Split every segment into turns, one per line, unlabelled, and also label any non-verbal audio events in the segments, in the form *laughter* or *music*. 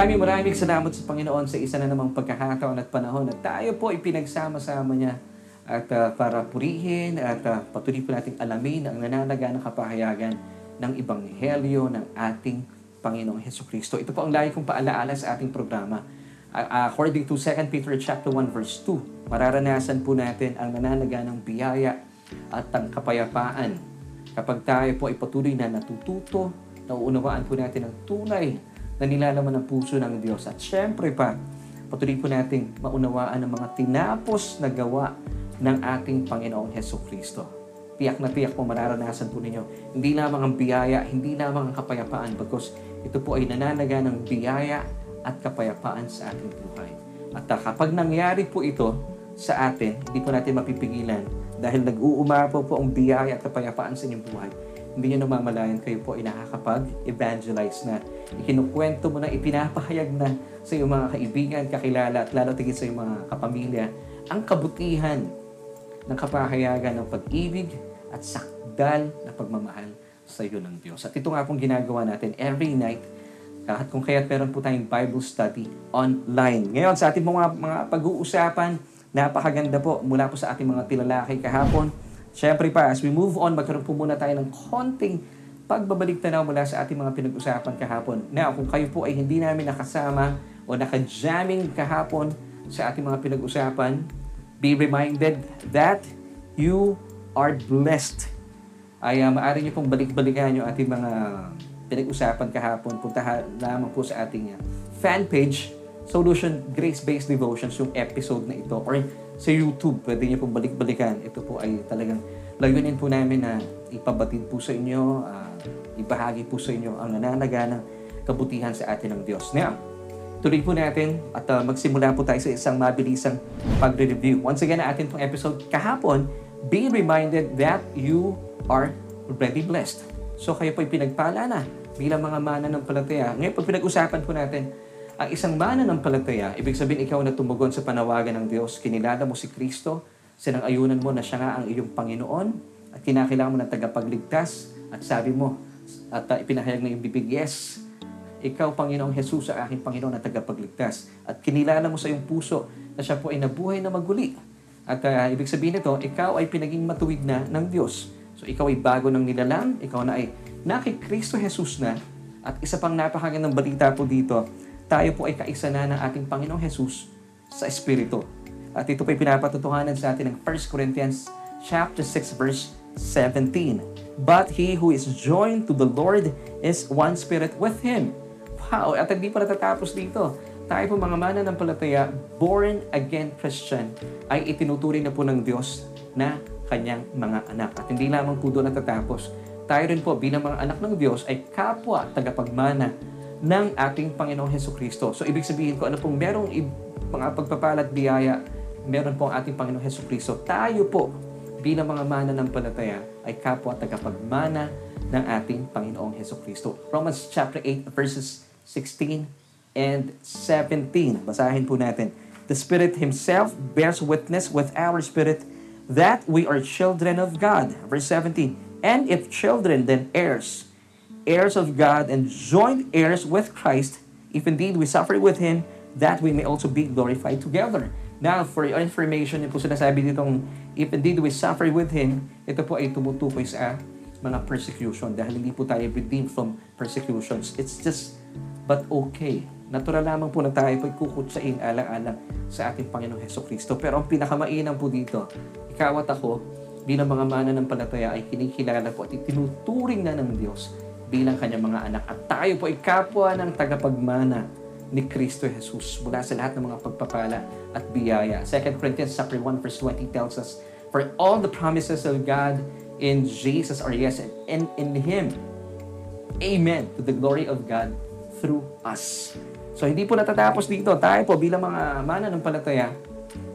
Maraming maraming salamat sa Panginoon sa isa na namang pagkakataon at panahon na tayo po ipinagsama-sama niya at ah, para purihin at uh, patuloy po nating alamin ang nananaga ng kapahayagan ng Ebanghelyo ng ating Panginoong Heso Kristo. Ito po ang lagi kong paalaala sa ating programa. Ah, according to 2 Peter chapter 1 verse 2, mararanasan po natin ang nananaga ng biyaya at ang kapayapaan kapag tayo po ay patuloy na natututo, nauunawaan po natin ang tunay na nilalaman ng puso ng Diyos. At syempre pa, patuloy po nating maunawaan ang mga tinapos na gawa ng ating Panginoong Heso Kristo. Tiyak na tiyak po mararanasan po ninyo. Hindi lamang ang biyaya, hindi lamang ang kapayapaan, because ito po ay nananaga ng biyaya at kapayapaan sa ating buhay. At uh, kapag nangyari po ito sa atin, hindi po natin mapipigilan dahil nag-uumapaw po ang biyaya at kapayapaan sa inyong buhay. Hindi nyo namamalayan kayo po ay nakakapag-evangelize na. Ikinukwento mo na, ipinapahayag na sa iyong mga kaibigan, kakilala at lalo tigit sa iyong mga kapamilya ang kabutihan ng kapahayagan ng pag-ibig at sakdal na pagmamahal sa iyo ng Diyos. At ito nga pong ginagawa natin every night kahit kung kaya't meron po tayong Bible study online. Ngayon, sa ating mga, mga pag-uusapan, napakaganda po mula po sa ating mga tilalaki kahapon. Siyempre pa, as we move on, magkaroon po muna tayo ng konting pagbabalik tanaw mula sa ating mga pinag-usapan kahapon. Now, kung kayo po ay hindi namin nakasama o naka-jamming kahapon sa ating mga pinag-usapan, be reminded that you are blessed. Ay uh, maaari niyo pong balik-balikan yung ating mga pinag-usapan kahapon. Punta lamang po sa ating uh, fan page, Solution Grace-Based Devotions, yung episode na ito. Or sa YouTube, pwede niyo pong balik-balikan. Ito po ay talagang layunin po namin na ipabatid po sa inyo, uh, ibahagi po sa inyo ang nananaga ng kabutihan sa atin ng Diyos. Now, tuloy po natin at uh, magsimula po tayo sa isang mabilisang pagre-review. Once again, atin pong episode kahapon, be reminded that you are already blessed. So kayo po ay pinagpala na bilang mga mana ng palataya. Ngayon, pag pinag-usapan po natin, ang isang mana ng palataya, ibig sabihin ikaw na tumugon sa panawagan ng Diyos, kinilala mo si Kristo, sinang-ayunan mo na siya nga ang iyong Panginoon, at kinakailangan mo ng tagapagligtas, at sabi mo, at uh, ipinahayag na yung bibig, yes, ikaw, Panginoong Jesus, sa aking Panginoon na tagapagligtas. At kinilala mo sa iyong puso na siya po ay nabuhay na maguli. At uh, ibig sabihin nito, ikaw ay pinaging matuwid na ng Diyos. So ikaw ay bago ng nilalang, ikaw na ay nakik Kristo Jesus na. At isa pang napakagandang balita po dito, tayo po ay kaisa na ng ating Panginoong Jesus sa Espiritu. At ito po ay pinapatutuhanan sa atin ng 1 Corinthians chapter 6 verse 17. But he who is joined to the Lord is one spirit with Him. Wow! At hindi pa natatapos dito. Tayo po mga mananampalataya, born again Christian, ay itinuturing na po ng Diyos na kanyang mga anak. At hindi lamang po doon natatapos. Tayo rin po bilang mga anak ng Diyos ay kapwa tagapagmana ng ating Panginoong Heso Kristo. So ibig sabihin ko, ano pong merong mga pagpapalat biyaya, meron po ang ating Panginoong Heso Kristo. Tayo po bilang mga mana ng palataya ay kapwa tagapagmana ng ating Panginoong Heso Kristo. Romans chapter 8 verses 16 and 17. Basahin po natin. The Spirit Himself bears witness with our spirit that we are children of God. Verse 17. And if children, then heirs, heirs of God and joint heirs with Christ, if indeed we suffer with Him, that we may also be glorified together. Now, for your information, yung po sinasabi ditong, if indeed we suffer with Him, ito po ay tumutukoy sa mga persecution dahil hindi po tayo redeemed from persecutions. It's just, but okay Natural lamang po na tayo po'y kukutsain alang-alang sa ating Panginoong Heso Kristo. Pero ang pinakamainam po dito, ikaw at ako, bilang mga mana ng palataya ay kinikilala po at itinuturing na ng Diyos bilang kanyang mga anak. At tayo po ay kapwa ng tagapagmana ni Kristo Jesus mula sa lahat ng mga pagpapala at biyaya. 2 Corinthians chapter 1 verse 20 tells us, For all the promises of God in Jesus are yes, and in Him, Amen, to the glory of God through us. So hindi po natatapos dito. Tayo po bilang mga mana ng palataya,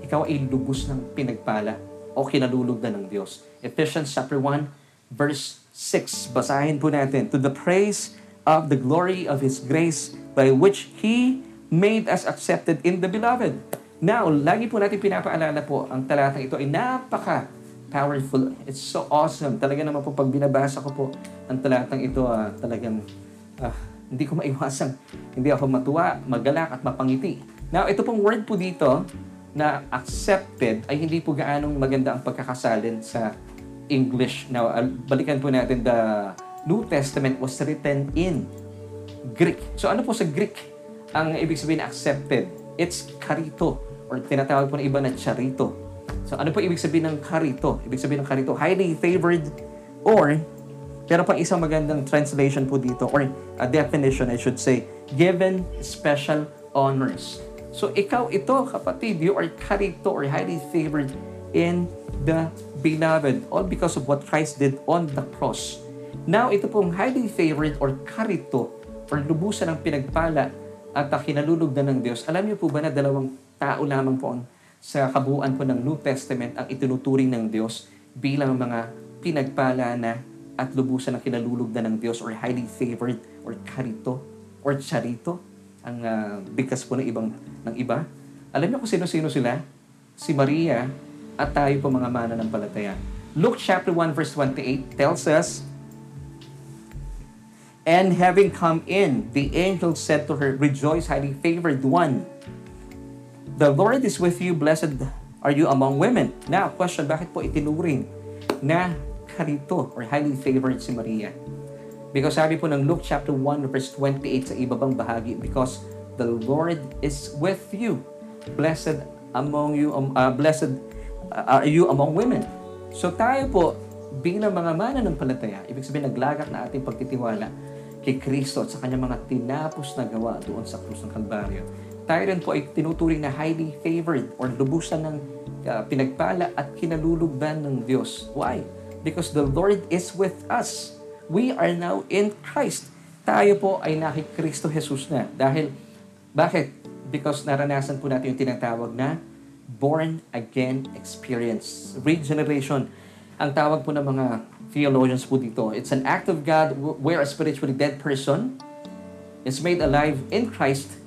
ikaw ay lubos ng pinagpala o kinalulugdan ng Diyos. Ephesians chapter 1 verse 6. Basahin po natin. To the praise of the glory of His grace by which He made us accepted in the Beloved. Now, lagi po natin pinapaalala po, ang talatang ito ay napaka powerful. It's so awesome. Talaga naman po pag binabasa ko po ang talatang ito, uh, talagang uh, hindi ko maiwasang hindi ako matuwa, magalak at mapangiti. Now, ito pong word po dito na accepted ay hindi po gaanong maganda ang pagkakasalin sa English. Now, balikan po natin the New Testament was written in Greek. So ano po sa Greek ang ibig sabihin accepted? It's karito or tinatawag po ng iba na charito. So ano po ibig sabihin ng karito? Ibig sabihin ng karito, highly favored or pero pang isang magandang translation po dito or a definition I should say, given special honors. So ikaw ito kapatid, you are karito or highly favored in the beloved all because of what Christ did on the cross. Now ito pong highly favored or karito or lubusan ng pinagpala at kinalulugdan ng Diyos. Alam niyo po ba na dalawang tao lamang po ang sa kabuuan po ng New Testament ang itinuturing ng Diyos bilang mga pinagpala na at lubusan ng kinalulugdan ng Diyos or highly favored or karito or charito ang uh, bigkas po ng ibang ng iba. Alam niyo kung sino-sino sila? Si Maria at tayo po mga mananampalataya. Luke chapter 1 verse 28 tells us, And having come in, the angel said to her, Rejoice, highly favored one. The Lord is with you, blessed are you among women. Now, question, bakit po itinuring na karito or highly favored si Maria? Because sabi po ng Luke chapter 1 verse 28 sa ibabang bahagi, because the Lord is with you. Blessed among you, um, uh, blessed are you among women. So tayo po, bilang mga mananampalataya, ibig sabihin naglagak na ating pagtitiwala kay Kristo at sa kanyang mga tinapos na gawa doon sa krus ng Kalbaryo. Tayo rin po ay tinuturing na highly favored or lubusan ng uh, pinagpala at kinalulugdan ng Diyos. Why? Because the Lord is with us. We are now in Christ. Tayo po ay naki Kristo Jesus na. Dahil, bakit? Because naranasan po natin yung tinatawag na born again experience. Regeneration. Ang tawag po ng mga theologians po dito, it's an act of God where a spiritually dead person is made alive in Christ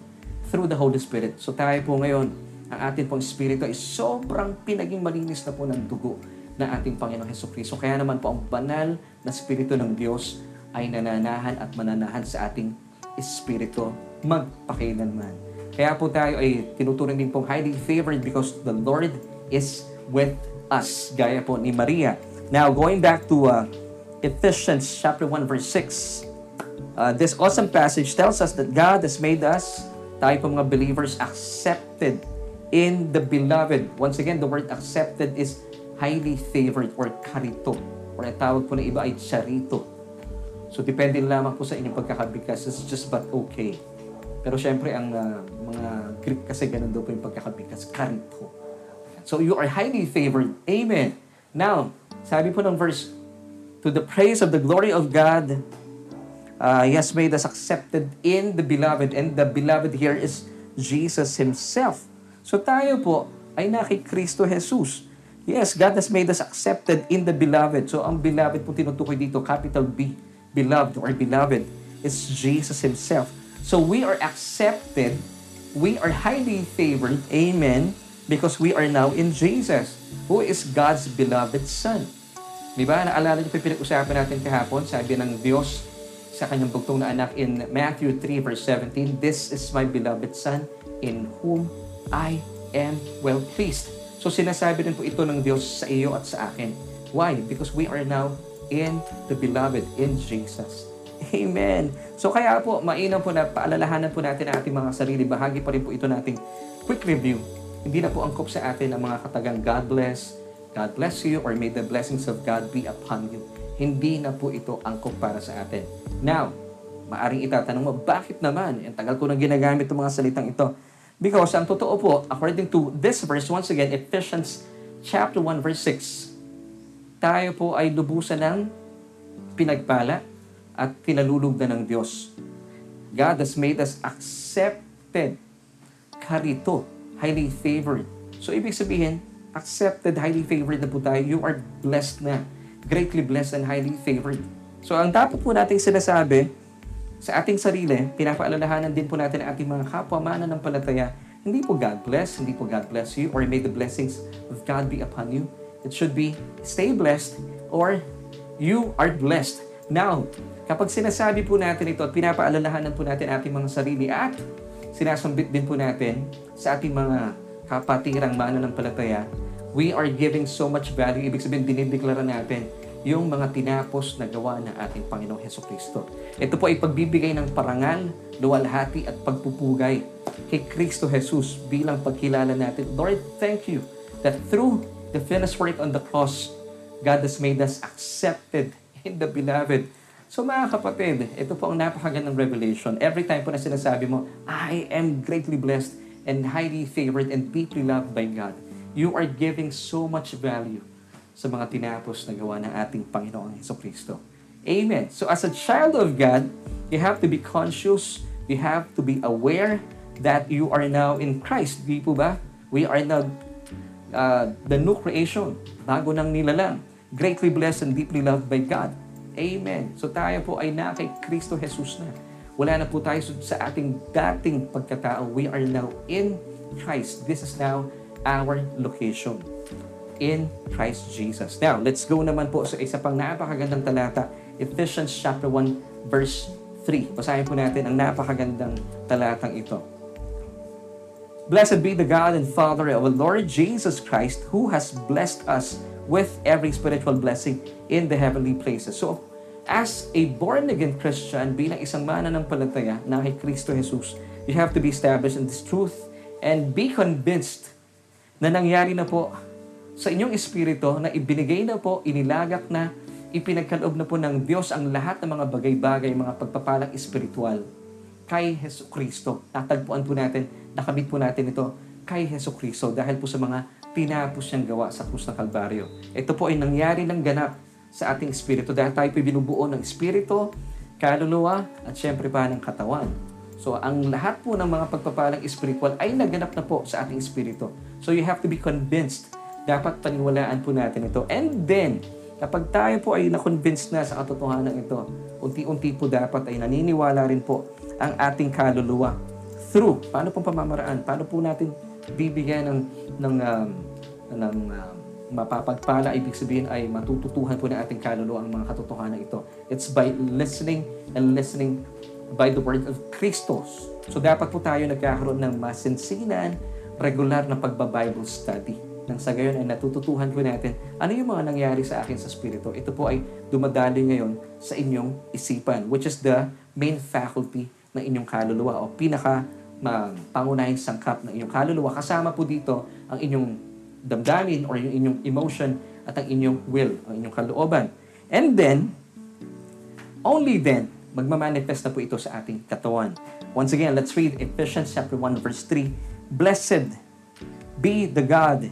through the Holy Spirit. So tayo po ngayon, ang ating pong spirito ay sobrang pinaging malinis na po ng dugo ng ating Panginoong Heso Kristo. Kaya naman po ang banal na Espiritu ng Diyos ay nananahan at mananahan sa ating Espiritu magpakailanman. Kaya po tayo ay tinuturing din pong highly favored because the Lord is with us. Gaya po ni Maria. Now, going back to uh, Ephesians chapter 1 verse 6. Uh, this awesome passage tells us that God has made us, tayo po mga believers, accepted in the beloved. Once again, the word accepted is highly favored or karito. Or tawag po na iba ay charito. So, depende lamang po sa inyong pagkakabigkas. It's just but okay. Pero syempre, ang uh, mga Greek kasi ganun daw po yung pagkakabigkas. Karito. So, you are highly favored. Amen. Now, sabi po ng verse, To the praise of the glory of God, uh, He has made us accepted in the beloved. And the beloved here is Jesus Himself. So tayo po ay naki Kristo Jesus. Yes, God has made us accepted in the beloved. So ang beloved po tinutukoy dito, capital B, beloved or beloved, is Jesus Himself. So we are accepted, we are highly favored, amen, because we are now in Jesus, who is God's beloved Son. Di ba? Naalala niyo po pinag-usapan natin kahapon, sabi ng Diyos sa kanyang bugtong na anak in Matthew 3 verse 17, This is my beloved Son, in whom I am well pleased. So sinasabi din po ito ng Diyos sa iyo at sa akin. Why? Because we are now in the beloved, in Jesus. Amen. So kaya po, mainam po na paalalahanan po natin ang ating mga sarili. Bahagi pa rin po ito nating quick review. Hindi na po angkop sa atin ang mga katagang God bless, God bless you, or may the blessings of God be upon you. Hindi na po ito angkop para sa atin. Now, maaring itatanong mo, bakit naman? Ang tagal ko nang ginagamit itong mga salitang ito. Because ang totoo po, according to this verse, once again, Ephesians chapter 1 verse 6, tayo po ay lubusan ng pinagpala at kinalulugdan ng Diyos. God has made us accepted, karito, highly favored. So, ibig sabihin, accepted, highly favored na po tayo. You are blessed na. Greatly blessed and highly favored. So, ang dapat po nating sinasabi, sa ating sarili, pinapaalalahanan din po natin ang ating mga kapwa mananampalataya. Hindi po God bless, hindi po God bless you, or may the blessings of God be upon you. It should be stay blessed or you are blessed Now, kapag sinasabi po natin ito at pinapaalalahanan po natin ating mga sarili at sinasambit din po natin sa ating mga kapatirang mananampalataya, we are giving so much value. Ibig sabihin, dinideklara natin yung mga tinapos na gawa ng ating Panginoong Heso Kristo. Ito po ay pagbibigay ng parangal, luwalhati at pagpupugay kay Kristo Jesus bilang pagkilala natin. Lord, thank you that through the finished work on the cross, God has made us accepted in the beloved. So mga kapatid, ito po ang napakagandang revelation. Every time po na sinasabi mo, I am greatly blessed and highly favored and deeply loved by God. You are giving so much value sa mga tinapos na gawa ng ating Panginoong Heso Kristo. Amen. So as a child of God, you have to be conscious, you have to be aware that you are now in Christ. Di po ba? We are now uh, the new creation, bago ng nilalang, greatly blessed and deeply loved by God. Amen. So tayo po ay na kay Kristo Jesus na. Wala na po tayo sa ating dating pagkatao. We are now in Christ. This is now our location in Christ Jesus. Now, let's go naman po sa isa pang napakagandang talata, Ephesians chapter 1 verse 3. Basahin po natin ang napakagandang talatang ito. Blessed be the God and Father of our Lord Jesus Christ who has blessed us with every spiritual blessing in the heavenly places. So, as a born-again Christian, bilang isang mananampalataya na kay Kristo Jesus, you have to be established in this truth and be convinced na nangyari na po sa inyong espiritu na ibinigay na po, inilagak na, ipinagkaloob na po ng Diyos ang lahat ng mga bagay-bagay, mga pagpapalang espiritual kay Heso Kristo. Natagpuan po natin, nakamit po natin ito kay Heso Kristo dahil po sa mga tinapos niyang gawa sa krus ng Kalbaryo. Ito po ay nangyari ng ganap sa ating espiritu dahil tayo po binubuo ng espiritu, kaluluwa, at syempre pa ng katawan. So, ang lahat po ng mga pagpapalang espiritual ay naganap na po sa ating espiritu. So, you have to be convinced. Dapat paniwalaan po natin ito. And then, kapag tayo po ay na-convince na sa katotohanan ito, unti-unti po dapat ay naniniwala rin po ang ating kaluluwa through paano pong pamamaraan paano po natin bibigyan ng ng um, ng um, mapapagpala ibig sabihin ay matututuhan po ng ating kaluluwa ang mga katotohanan ito it's by listening and listening by the word of Christos so dapat po tayo nagkakaroon ng masinsinan regular na pagba-Bible study nang sa gayon ay natututuhan po natin ano yung mga nangyari sa akin sa Espiritu. Ito po ay dumadaloy ngayon sa inyong isipan, which is the main faculty ng inyong kaluluwa o pinaka pangunahing sangkap ng inyong kaluluwa. Kasama po dito ang inyong damdamin or yung inyong emotion at ang inyong will, ang inyong kalooban. And then, only then, magmamanifest na po ito sa ating katawan. Once again, let's read Ephesians chapter 1 verse 3. Blessed be the God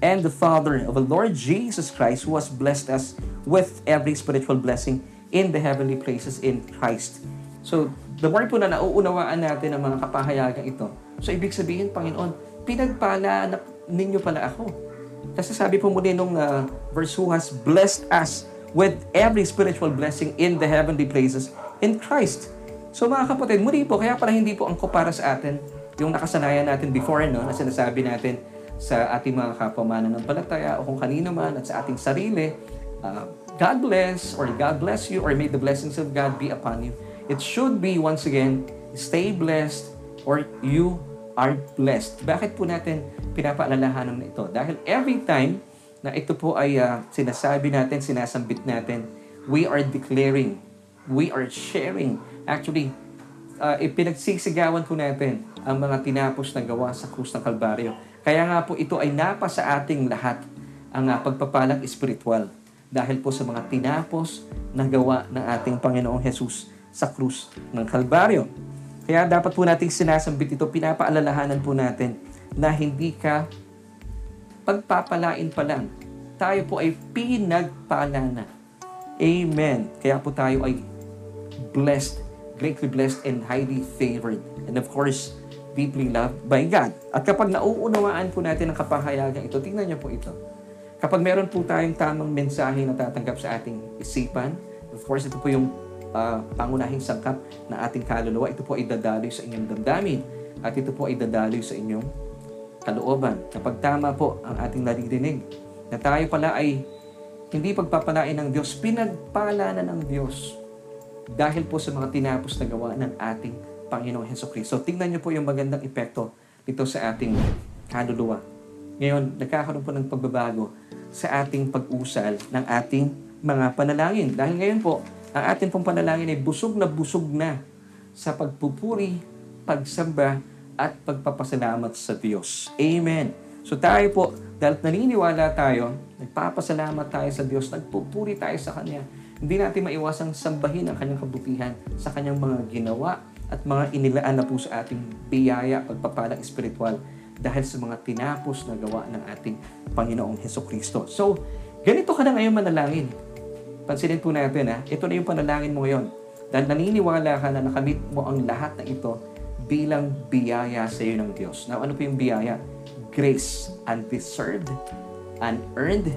and the Father of the Lord Jesus Christ who has blessed us with every spiritual blessing in the heavenly places in Christ. So, the more po na nauunawaan natin ang mga kapahayagan ito, so ibig sabihin, Panginoon, pinagpala na ninyo pala ako. Kasi sabi po muli nung uh, verse who has blessed us with every spiritual blessing in the heavenly places in Christ. So mga kapatid, muli po, kaya pala hindi po ang para sa atin yung nakasanayan natin before, no, na sinasabi natin sa ating mga kapamanan ng palataya o kung kanino man at sa ating sarili, uh, God bless or God bless you or may the blessings of God be upon you. It should be, once again, stay blessed or you are blessed. Bakit po natin pinapaalalahanan na ito? Dahil every time na ito po ay uh, sinasabi natin, sinasambit natin, we are declaring, we are sharing. Actually, uh, ipinagsisigawan po natin ang mga tinapos na gawa sa krus ng Kalbaryo. Kaya nga po ito ay napa sa ating lahat ang uh, pagpapalang espiritual dahil po sa mga tinapos na gawa ng ating Panginoong Jesus sa krus ng Kalbaryo. Kaya dapat po nating sinasambit ito, pinapaalalahanan po natin na hindi ka pagpapalain pa lang. Tayo po ay pinagpala na. Amen. Kaya po tayo ay blessed, greatly blessed and highly favored. And of course, deeply loved by God. At kapag nauunawaan po natin ang kapahayagan ito, tingnan niyo po ito. Kapag meron po tayong tamang mensahe na tatanggap sa ating isipan, of course, ito po yung uh, pangunahing sangkap na ating kaluluwa. Ito po ay dadaloy sa inyong damdamin at ito po ay dadaloy sa inyong kalooban. Kapag tama po ang ating naririnig na tayo pala ay hindi pagpapalain ng Diyos, pinagpala na ng Diyos dahil po sa mga tinapos na gawa ng ating Panginoong Heso Kristo. Tingnan niyo po yung magandang epekto dito sa ating kaluluwa. Ngayon, nagkakaroon po ng pagbabago sa ating pag-usal ng ating mga panalangin. Dahil ngayon po, ang ating pong panalangin ay busog na busog na sa pagpupuri, pagsamba, at pagpapasalamat sa Diyos. Amen. So tayo po, dahil naniniwala tayo, nagpapasalamat tayo sa Diyos, nagpupuri tayo sa Kanya, hindi natin maiwasang sambahin ang Kanyang kabutihan sa Kanyang mga ginawa at mga inilaan na po sa ating biyaya, pagpapalang espiritual dahil sa mga tinapos na gawa ng ating Panginoong Heso Kristo. So, ganito ka na ngayon manalangin. Pansinin po natin ha, ito na yung panalangin mo ngayon. Dahil naniniwala ka na nakamit mo ang lahat ng ito bilang biyaya sa iyo ng Diyos. Now, ano po yung biyaya? Grace, undeserved, unearned.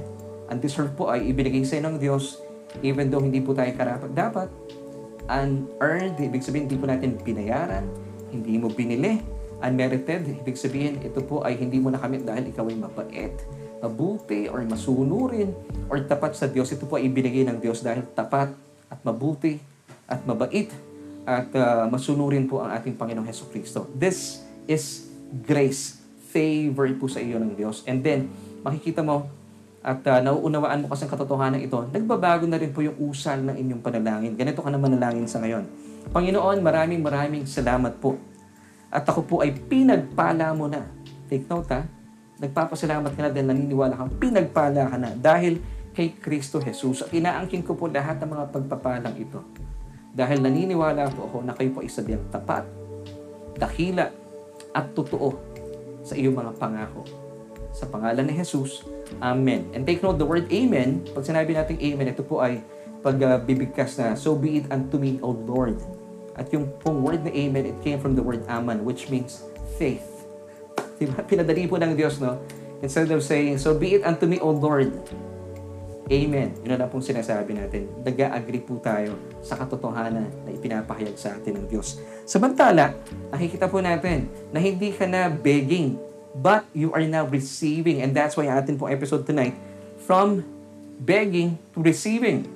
Undeserved po ay ibinigay sa iyo ng Diyos even though hindi po tayo karapat dapat. Unearned, ibig sabihin hindi po natin binayaran, hindi mo binili. Unmerited, ibig sabihin ito po ay hindi mo nakamit dahil ikaw ay mabait, mabuti, or masunurin, or tapat sa Diyos. Ito po ay ibinigay ng Diyos dahil tapat at mabuti at mabait at uh, masunurin po ang ating Panginoong Heso Kristo. This is grace, favor po sa iyo ng Diyos. And then, makikita mo at uh, nauunawaan mo kasi ang katotohanan ito, nagbabago na rin po yung usal ng inyong panalangin. Ganito ka na manalangin sa ngayon. Panginoon, maraming maraming salamat po. At ako po ay pinagpala mo na. Take note ha. Nagpapasalamat ka na dahil naniniwala kang pinagpala ka na dahil kay Kristo Jesus. At inaangkin ko po lahat ng mga pagpapalang ito. Dahil naniniwala po ako na kayo po ay sadyang tapat, dakila, at totoo sa iyong mga pangako. Sa pangalan ni Jesus, Amen. And take note, the word Amen, pag sinabi natin Amen, ito po ay pagbibigkas uh, na, So be it unto me, O Lord. At yung pong word na Amen, it came from the word Aman, which means faith. Diba? Pinadali po ng Diyos, no? Instead of saying, So be it unto me, O Lord. Amen. Yun na pong sinasabi natin. Nag-agree po tayo sa katotohanan na ipinapahayag sa atin ng Diyos. Samantala, nakikita po natin na hindi ka na begging, but you are now receiving. And that's why atin pong episode tonight, from begging to receiving.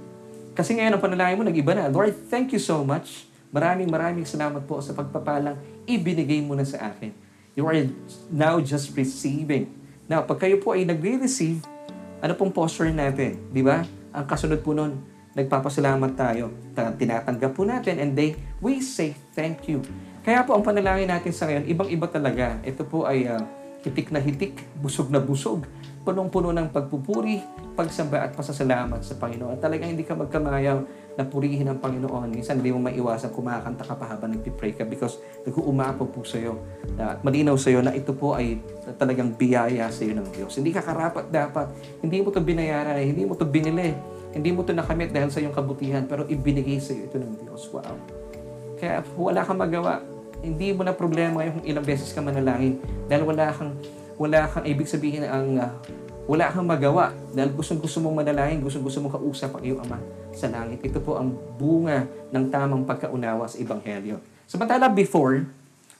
Kasi ngayon ang panalangin mo, nag-iba na. Lord, thank you so much. Maraming maraming salamat po sa pagpapalang ibinigay mo na sa akin. You are now just receiving. Now, pag kayo po ay nagre-receive, ano pong posture natin? Di ba? Ang kasunod po nun, nagpapasalamat tayo. Tinatanggap po natin and they, we say thank you. Kaya po ang panalangin natin sa ngayon, ibang-iba talaga. Ito po ay uh, hitik na hitik, busog na busog, punong-puno ng pagpupuri, pagsamba at pasasalamat sa Panginoon. At talagang hindi ka magkamayaw na purihin ang Panginoon. Minsan hindi mo maiwasan kumakanta ka pa habang nagpipray ka because nag-uumapo po sa iyo. At malinaw sa iyo na ito po ay talagang biyaya sa iyo ng Diyos. Hindi ka karapat dapat. Hindi mo to binayaran, hindi mo to binili. Hindi mo to nakamit dahil sa iyong kabutihan, pero ibinigay sa iyo ito ng Diyos. Wow. Kaya wala kang magawa. Hindi mo na problema kung ilang beses ka manalangin dahil wala kang wala kang ibig sabihin ang uh, wala kang magawa dahil gustong-gusto mong manalangin, gustong-gusto mong kausap ang iyong Ama sa langit. Ito po ang bunga ng tamang pagkaunawa sa Ebanghelyo. Samantala before,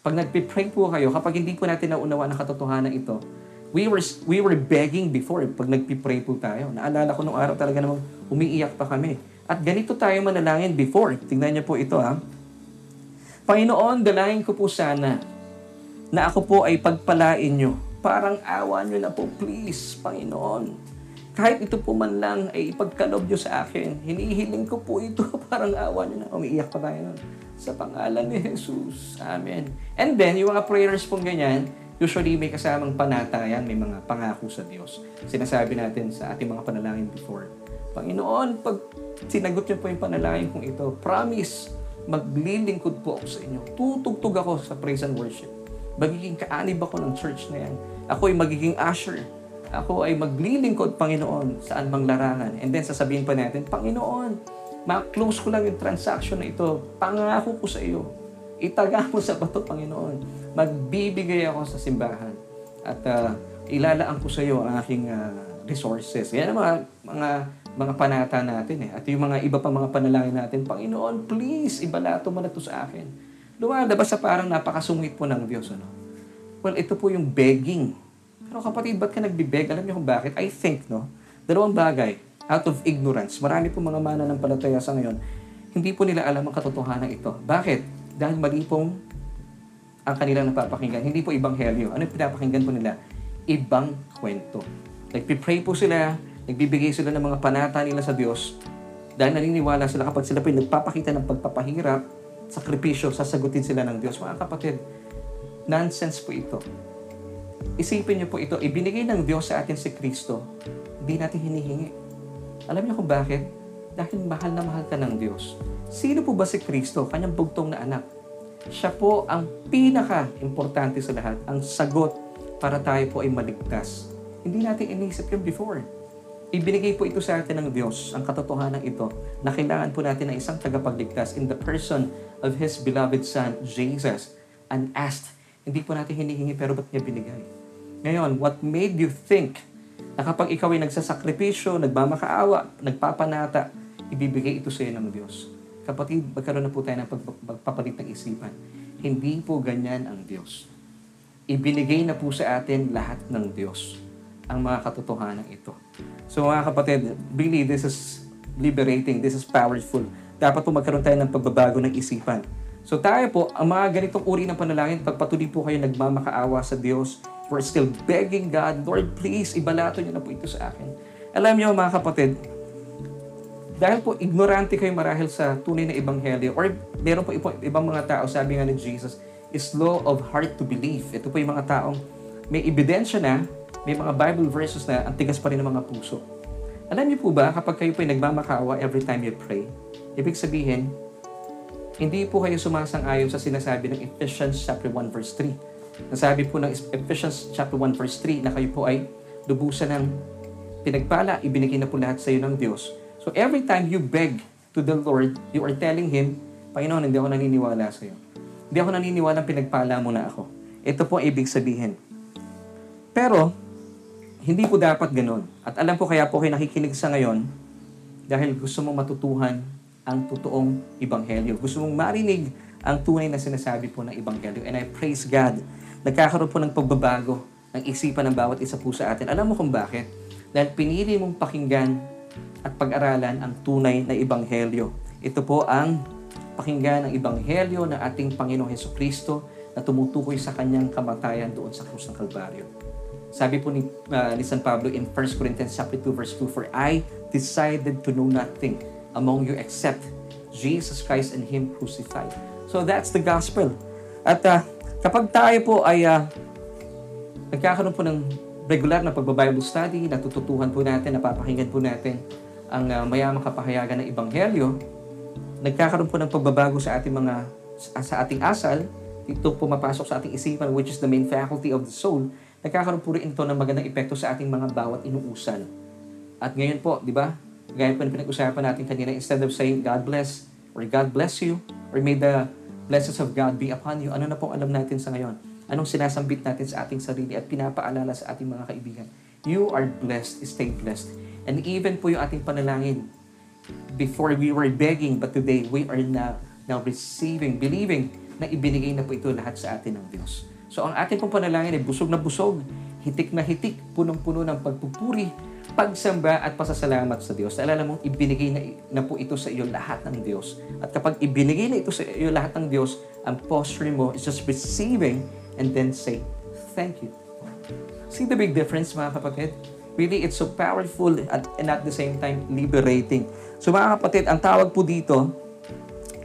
pag nagpipray po kayo, kapag hindi po natin naunawa ng katotohanan ito, we were, we were begging before pag nagpipray po tayo. Naalala ko nung araw talaga namang umiiyak pa kami. At ganito tayo manalangin before. Tingnan niyo po ito ha. Panginoon, dalangin ko po sana na ako po ay pagpalain niyo Parang awa nyo na po, please, Panginoon. Kahit ito po man lang ay ipagkalob nyo sa akin, hinihiling ko po ito, *laughs* parang awa nyo na. Umiiyak pa tayo nun. Sa pangalan ni Jesus. Amen. And then, yung mga prayers pong ganyan, usually may kasamang panatayan, may mga pangako sa Diyos. Sinasabi natin sa ating mga panalangin before. Panginoon, pag sinagot niyo po yung panalangin kong ito, promise, maglilingkod po ako sa inyo. Tutugtog ako sa praise and worship. Magiging kaanib ako ng church na yan. Ako ay magiging usher. Ako ay maglilingkod, Panginoon, saan mang larangan. And then sasabihin pa natin, Panginoon, ma-close ko lang yung transaction na ito. Pangako ko sa iyo. Itaga mo sa bato, Panginoon. Magbibigay ako sa simbahan. At uh, ilalaan ko sa iyo ang aking uh, resources. Yan ang mga, mga, mga panata natin eh. At yung mga iba pa mga panalangin natin, Panginoon, please, ibalato mo na to sa akin lumalabas sa parang napakasungit po ng Diyos. Ano? Well, ito po yung begging. Pero kapatid, ba't ka nagbibeg? Alam niyo kung bakit? I think, no? Dalawang bagay. Out of ignorance. Marami po mga mana ng palataya sa ngayon. hindi po nila alam ang katotohanan ito. Bakit? Dahil mali pong ang kanilang napapakinggan. Hindi po ibanghelyo. Ano yung pinapakinggan po nila? Ibang kwento. Nagpipray po sila, nagbibigay sila ng mga panata nila sa Diyos dahil naniniwala sila kapag sila po nagpapakita ng pagpapahirap, sakripisyo, sasagutin sila ng Diyos. Mga kapatid, nonsense po ito. Isipin niyo po ito, ibinigay ng Diyos sa atin si Kristo, hindi natin hinihingi. Alam niyo kung bakit? Dahil mahal na mahal ka ng Diyos. Sino po ba si Kristo? Kanyang bugtong na anak. Siya po ang pinaka-importante sa lahat, ang sagot para tayo po ay maligtas. Hindi natin inisip yun before. Ibinigay po ito sa atin ng Diyos, ang katotohanan ito, na kailangan po natin ng isang tagapagligtas in the person of His beloved Son, Jesus, and asked. Hindi po natin hinihingi pero ba't niya binigay? Ngayon, what made you think na kapag ikaw ay nagsasakripisyo, nagmamakaawa, nagpapanata, ibibigay ito sa iyo ng Diyos? Kapatid, magkaroon na po tayo ng pagpapalit ng isipan. Hindi po ganyan ang Diyos. Ibinigay na po sa atin lahat ng Diyos ang mga katotohanan ito. So mga kapatid, really this is liberating, this is powerful. Dapat po magkaroon tayo ng pagbabago ng isipan. So tayo po, ang mga ganitong uri ng panalangin, pagpatuloy po kayo nagmamakaawa sa Diyos, we're still begging God, Lord, please, ibalato niyo na po ito sa akin. Alam niyo mga kapatid, dahil po ignorante kayo marahil sa tunay na ebanghelyo or meron po ibang mga tao, sabi nga ni Jesus, is slow of heart to believe. Ito po yung mga taong may ebidensya na may mga Bible verses na ang tigas pa rin ng mga puso. Alam niyo po ba, kapag kayo po ay nagmamakawa every time you pray, ibig sabihin, hindi po kayo sumasang-ayon sa sinasabi ng Ephesians chapter 1 verse 3. Nasabi po ng Ephesians chapter 1 verse 3 na kayo po ay lubusan ng pinagpala, ibinigay na po lahat sa iyo ng Diyos. So every time you beg to the Lord, you are telling Him, Panginoon, hindi ako naniniwala sa iyo. Hindi ako naniniwala pinagpala mo na ako. Ito po ibig sabihin. Pero, hindi po dapat ganun. At alam ko kaya po kayo nakikinig sa ngayon dahil gusto mong matutuhan ang totoong ibanghelyo. Gusto mong marinig ang tunay na sinasabi po ng ibanghelyo. And I praise God. Nagkakaroon po ng pagbabago ng isipan ng bawat isa po sa atin. Alam mo kung bakit? Dahil pinili mong pakinggan at pag-aralan ang tunay na ibanghelyo. Ito po ang pakinggan ng ibanghelyo ng ating Panginoong Heso Kristo na tumutukoy sa kanyang kamatayan doon sa krus ng Kalbaryo. Sabi po ni, uh, ni San Pablo in 1 Corinthians chapter 2 verse 2, For I decided to know nothing among you except Jesus Christ and Him crucified. So that's the gospel. At uh, kapag tayo po ay uh, nagkakaroon po ng regular na pagbabible study, natututuhan po natin, napapakinggan po natin ang uh, mayamang kapahayagan ng Ebanghelyo, nagkakaroon po ng pagbabago sa ating mga sa ating asal, ito pumapasok sa ating isipan which is the main faculty of the soul nagkakaroon po rin ito ng magandang epekto sa ating mga bawat inuusan. At ngayon po, di ba, gaya po na pinag-usapan natin kanina, instead of saying, God bless, or God bless you, or may the blessings of God be upon you, ano na pong alam natin sa ngayon? Anong sinasambit natin sa ating sarili at pinapaalala sa ating mga kaibigan? You are blessed, stay blessed. And even po yung ating panalangin, before we were begging, but today we are now, now receiving, believing na ibinigay na po ito lahat sa atin ng Diyos. So ang ating pong panalangin ay busog na busog, hitik na hitik, punong-puno ng pagpupuri, pagsamba at pasasalamat sa Diyos. Alala mo, ibinigay na, na po ito sa iyo lahat ng Diyos. At kapag ibinigay na ito sa iyo lahat ng Diyos, ang posture mo is just receiving and then say, Thank you. See the big difference mga kapatid? Really, it's so powerful at, and at the same time, liberating. So mga kapatid, ang tawag po dito,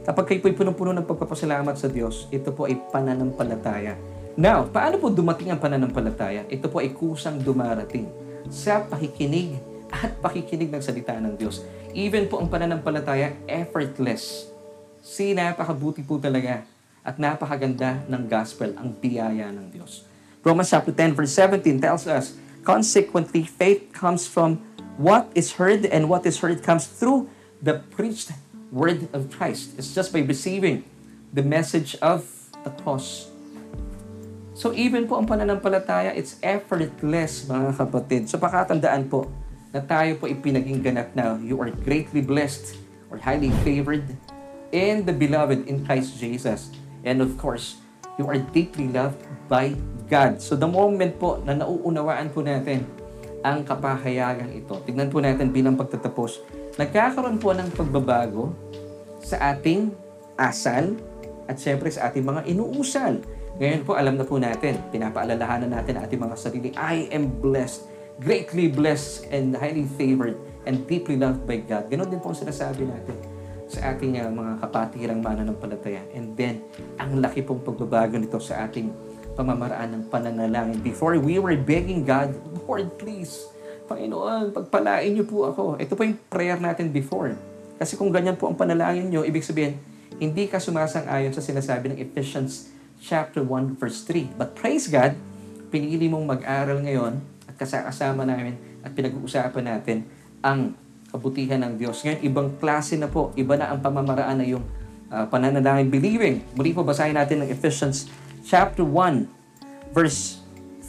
kapag kayo po'y punong-puno ng pagpapasalamat sa Diyos, ito po ay pananampalataya. Now, paano po dumating ang pananampalataya? Ito po ay kusang dumarating sa pakikinig at pakikinig ng salita ng Diyos. Even po ang pananampalataya, effortless. Si napakabuti po talaga at napakaganda ng gospel, ang biyaya ng Diyos. Romans chapter 10 verse 17 tells us, Consequently, faith comes from what is heard and what is heard comes through the preached word of Christ. It's just by receiving the message of the cross So even po ang pananampalataya, it's effortless mga kapatid. So pakatandaan po na tayo po ipinaging ganap na you are greatly blessed or highly favored in the beloved in Christ Jesus. And of course, you are deeply loved by God. So the moment po na nauunawaan po natin ang kapahayagang ito, tignan po natin bilang pagtatapos, nagkakaroon po ng pagbabago sa ating asal at syempre sa ating mga inuusal. Ngayon po, alam na po natin, pinapaalalahanan natin ating mga sarili, I am blessed, greatly blessed and highly favored and deeply loved by God. Ganon din po ang sinasabi natin sa ating uh, mga kapatirang mananampalataya. And then, ang laki pong pagbabago nito sa ating pamamaraan ng pananalangin. Before we were begging God, Lord, please, Panginoon, pagpalain niyo po ako. Ito po yung prayer natin before. Kasi kung ganyan po ang panalangin niyo, ibig sabihin, hindi ka sumasang-ayon sa sinasabi ng Ephesians chapter 1 verse 3. But praise God, pinili mong mag-aral ngayon at kasama namin at pinag-uusapan natin ang kabutihan ng Diyos. Ngayon, ibang klase na po, iba na ang pamamaraan na yung uh, pananalangin believing. Muli po basahin natin ng Ephesians chapter 1 verse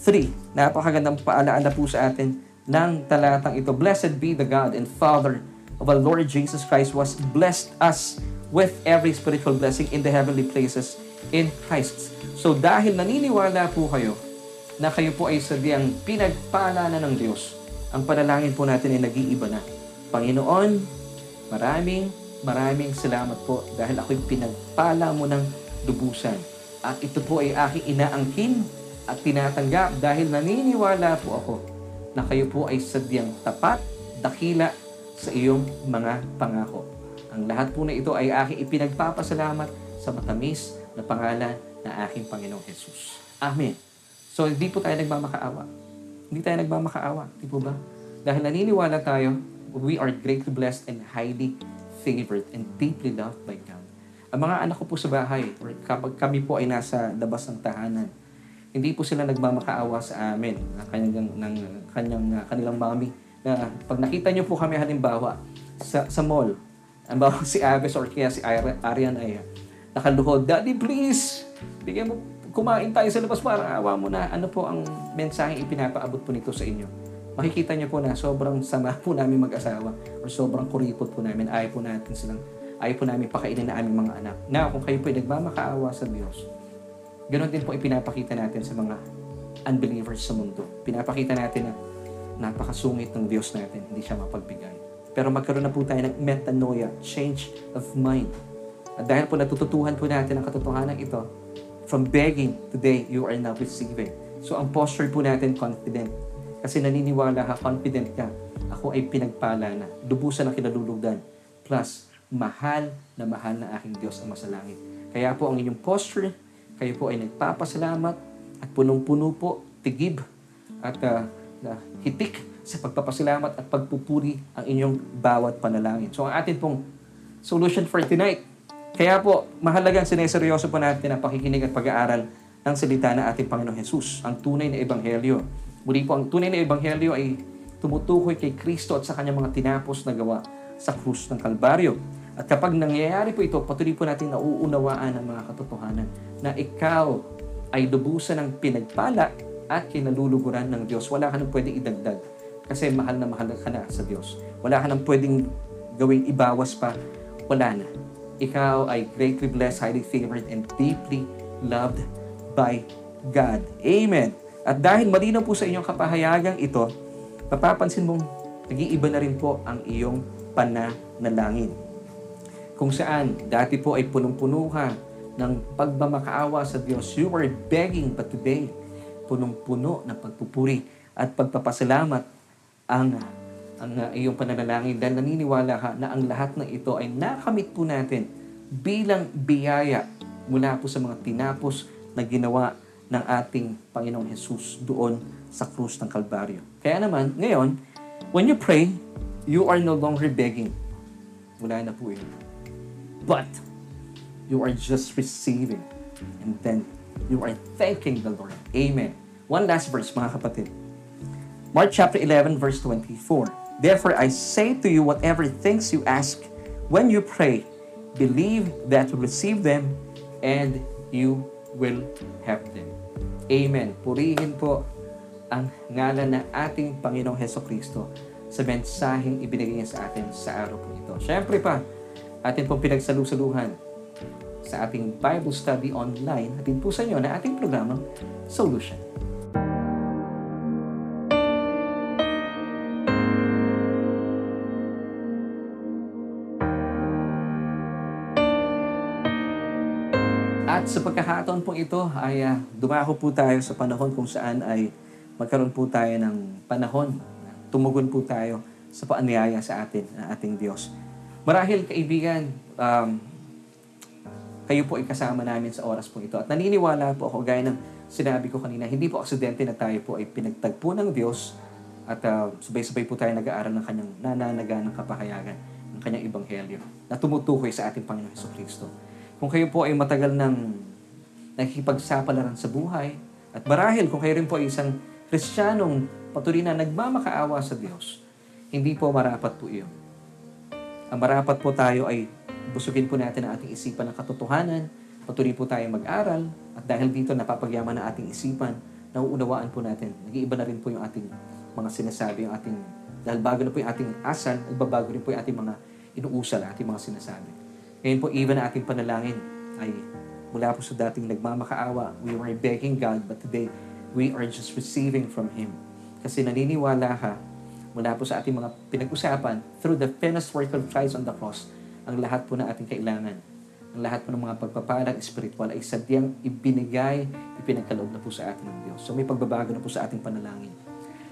3. Napakagandang paalaala po sa atin ng talatang ito. Blessed be the God and Father of our Lord Jesus Christ was blessed us with every spiritual blessing in the heavenly places in Christ. So dahil naniniwala po kayo na kayo po ay sadyang pinagpala na ng Diyos, ang panalangin po natin ay nag-iiba na. Panginoon, maraming maraming salamat po dahil ako'y pinagpala mo ng lubusan. At ito po ay aking inaangkin at tinatanggap dahil naniniwala po ako na kayo po ay sadyang tapat, dakila sa iyong mga pangako. Ang lahat po na ito ay aking ipinagpapasalamat sa matamis na pangalan na aking Panginoong Jesus. Amen. So, hindi po tayo nagmamakaawa. Hindi tayo nagmamakaawa. Di po ba? Dahil naniniwala tayo, we are greatly blessed and highly favored and deeply loved by God. Ang mga anak ko po sa bahay, or kapag kami po ay nasa labas ng tahanan, hindi po sila nagmamakaawa sa amin, ng kanyang, ng kanyang, kanilang mami, na pag nakita niyo po kami halimbawa sa, sa mall, ang *laughs* si Aves or kaya si Arian ay nakaluhod, Daddy please, bigyan mo, kumain tayo sa labas para awa mo na. Ano po ang mensaheng ipinapaabot po nito sa inyo? Makikita niyo po na sobrang sama po namin mag-asawa or sobrang kuripot po namin. Ayaw po natin silang, ayaw po namin pakainin na aming mga anak. Na kung kayo po ay nagmamakaawa sa Diyos, ganoon din po ipinapakita natin sa mga unbelievers sa mundo. Pinapakita natin na napakasungit ng Diyos natin, hindi siya mapagbigay. Pero magkaroon na po tayo ng metanoia, change of mind. At dahil po natututuhan po natin ang katotohanan ito, from begging, today you are now receiving. So ang posture po natin, confident. Kasi naniniwala ka, confident ka, ako ay pinagpala na, lubusan ang kinalulugdan. Plus, mahal na mahal na aking Diyos ang masalangit. Kaya po ang inyong posture, kayo po ay nagpapasalamat at punong-puno po, tigib at uh, uh, hitik sa pagpapasalamat at pagpupuri ang inyong bawat panalangin. So ang atin pong solution for tonight. Kaya po, mahalagang sineseryoso po natin ang pakikinig at pag-aaral ng salita ng ating Panginoong Jesus, ang tunay na ebanghelyo. Muli po, ang tunay na ebanghelyo ay tumutukoy kay Kristo at sa kanyang mga tinapos na gawa sa krus ng Kalbaryo. At kapag nangyayari po ito, patuloy po natin nauunawaan ang mga katotohanan na ikaw ay lubusan ng pinagpala at kinaluluguran ng Diyos. Wala ka nang pwedeng idagdag kasi mahal na mahal ka na sa Diyos. Wala ka nang pwedeng gawing ibawas pa. Wala na. Ikaw ay greatly blessed, highly favored, and deeply loved by God. Amen. At dahil malinaw po sa inyong kapahayagang ito, mapapansin mong nag-iiba na rin po ang iyong pananalangin. Kung saan dati po ay punong-puno ka ng pagmamakaawa sa Diyos. You were begging, but today, punong-puno ng pagpupuri at pagpapasalamat ang ang uh, iyong pananalangin dahil naniniwala ka na ang lahat ng ito ay nakamit po natin bilang biyaya mula po sa mga tinapos na ginawa ng ating Panginoong Jesus doon sa krus ng Kalbaryo. Kaya naman, ngayon, when you pray, you are no longer begging. Wala na po yun. But, you are just receiving. And then, you are thanking the Lord. Amen. One last verse, mga kapatid. Mark chapter 11, verse 24. Therefore, I say to you, whatever things you ask when you pray, believe that you receive them and you will have them. Amen. Purihin po ang ngalan ng ating Panginoong Heso Kristo sa mensaheng ibinigay niya sa atin sa araw po ito. Siyempre pa, atin pong pinagsalusaluhan sa ating Bible study online, atin po sa inyo na ating programang Solution. At sa pagkakataon po ito ay ah, dumako po tayo sa panahon kung saan ay magkaroon po tayo ng panahon. Tumugon po tayo sa paanyaya sa atin, ng ating Diyos. Marahil kaibigan, um, kayo po ay kasama namin sa oras po ito. At naniniwala po ako, gaya ng sinabi ko kanina, hindi po aksidente na tayo po ay pinagtagpo ng Diyos at ah, sabay-sabay po tayo nag-aaral ng kanyang nananaganang kapahayagan, ng kanyang ebanghelyo na tumutukoy sa ating Panginoon Heso Kristo. Kung kayo po ay matagal nang nakikipagsapalaran sa buhay, at marahil kung kayo rin po ay isang Kristiyanong patuloy na nagmamakaawa sa Diyos, hindi po marapat po iyon. Ang marapat po tayo ay busugin po natin ang ating isipan ng katotohanan, patuloy po tayo mag-aral, at dahil dito napapagyaman ang ating isipan, nauunawaan po natin, nag-iiba na rin po yung ating mga sinasabi, yung ating, dahil bago na po yung ating asal, nagbabago rin po yung ating mga inuusal, ating mga sinasabi. Ngayon po, even ating panalangin ay mula po sa dating nagmamakaawa, we were begging God, but today, we are just receiving from Him. Kasi naniniwala ka, mula po sa ating mga pinag-usapan, through the finished work of Christ on the cross, ang lahat po na ating kailangan, ang lahat po ng mga pagpapalang spiritual ay sadyang ibinigay, ipinagkaloob na po sa atin ng Diyos. So may pagbabago na po sa ating panalangin.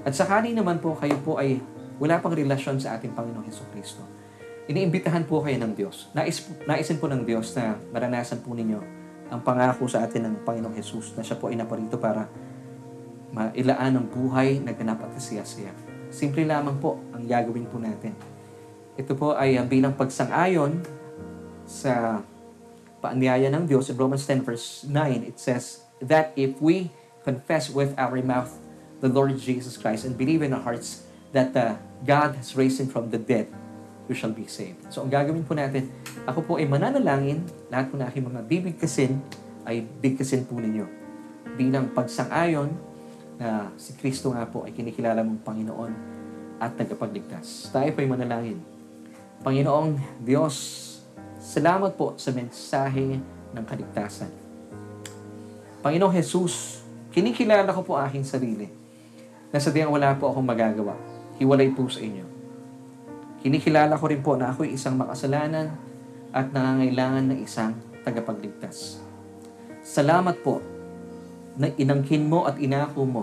At sakali naman po, kayo po ay wala pang relasyon sa ating Panginoong Heso Kristo. Iniimbitahan po kayo ng Diyos. Nais, naisin po ng Diyos na maranasan po ninyo ang pangako sa atin ng Panginoong Jesus na siya po ay naparito para mailaan ang buhay na ganap at kasiyasiya. Simple lamang po ang gagawin po natin. Ito po ay uh, bilang pagsang-ayon sa paanyaya ng Diyos in Romans 10 verse 9. It says that if we confess with our mouth the Lord Jesus Christ and believe in our hearts that uh, God has raised Him from the dead, we shall be saved. So ang gagawin po natin, ako po ay mananalangin, lahat po na aking mga bibigkasin ay bigkasin po ninyo bilang pagsang-ayon na si Kristo nga po ay kinikilala mong Panginoon at tagapagligtas. Tayo po ay manalangin. Panginoong Diyos, salamat po sa mensahe ng kaligtasan. Panginoong Jesus, kinikilala ko po aking sarili na sadyang wala po akong magagawa. Hiwalay po sa inyo. Kinikilala ko rin po na ako'y isang makasalanan at nangangailangan ng isang tagapagligtas. Salamat po na inangkin mo at inako mo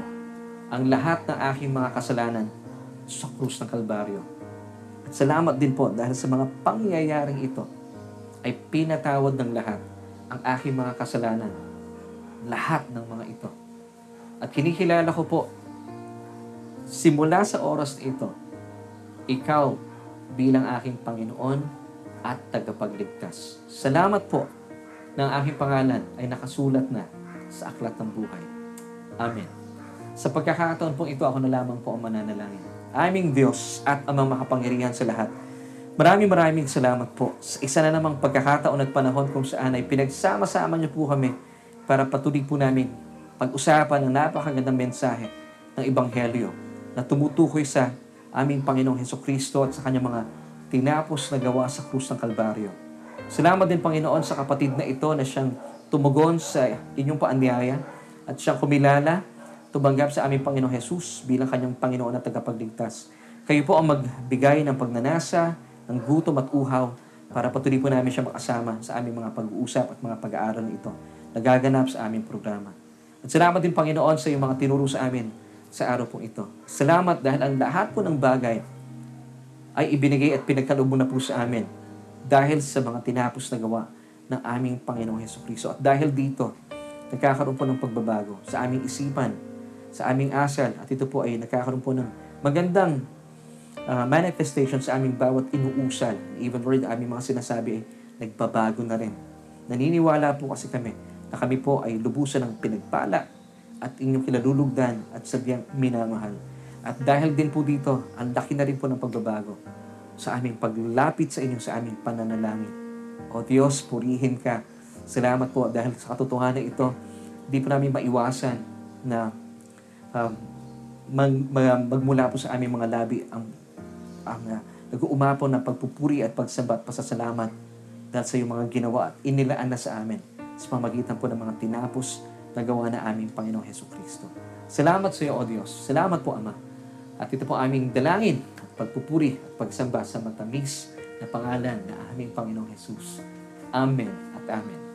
ang lahat ng aking mga kasalanan sa krus ng Kalbaryo. At salamat din po dahil sa mga pangyayaring ito ay pinatawad ng lahat ang aking mga kasalanan. Lahat ng mga ito. At kinikilala ko po, simula sa oras na ito, ikaw bilang aking Panginoon at tagapagligtas. Salamat po na ang aking pangalan ay nakasulat na sa aklat ng buhay. Amen. Sa pagkakataon pong ito, ako na lamang po ang mananalangin. Aming Diyos at amang makapangyarihan sa lahat. Maraming maraming salamat po sa isa na namang pagkakataon at panahon kung saan ay pinagsama-sama niyo po kami para patuloy po namin pag-usapan ang napakagandang mensahe ng Ebanghelyo na tumutukoy sa aming Panginoong Heso Kristo at sa kanyang mga tinapos na gawa sa krus ng Kalbaryo. Salamat din Panginoon sa kapatid na ito na siyang tumugon sa inyong paanyaya at siyang kumilala, tumanggap sa aming Panginoong Jesus bilang kanyang Panginoon at tagapagligtas. Kayo po ang magbigay ng pagnanasa, ng gutom at uhaw para patuloy po namin siya makasama sa aming mga pag-uusap at mga pag-aaral na ito nagaganap sa aming programa. At salamat din Panginoon sa iyong mga tinuro sa amin sa araw po ito. Salamat dahil ang lahat po ng bagay ay ibinigay at pinagkaloob na po sa amin dahil sa mga tinapos na gawa ng aming Panginoong Heso Kristo. At dahil dito, nagkakaroon po ng pagbabago sa aming isipan, sa aming asal, at ito po ay nagkakaroon po ng magandang uh, manifestation sa aming bawat inuusal. Even Lord, aming mga sinasabi ay nagbabago na rin. Naniniwala po kasi kami na kami po ay lubusan ng pinagpala at inyong kilalulugdan at sadyang minamahal. At dahil din po dito, ang laki na rin po ng pagbabago sa aming paglapit sa inyo sa aming pananalangin. O Diyos, purihin ka. Salamat po dahil sa katotohanan ito, hindi po namin maiwasan na um, mag, mag, magmula po sa aming mga labi ang, ang uh, nag-uumapo na pagpupuri at pagsamba at pasasalamat dahil sa iyong mga ginawa at inilaan na sa amin sa pamagitan po ng mga tinapos na gawa na aming Panginoong Heso Kristo. Salamat sa iyo, O Diyos. Salamat po, Ama. At ito po aming dalangin at pagpupuri at pagsamba sa matamis na pangalan na aming Panginoong Jesus. Amen at Amen.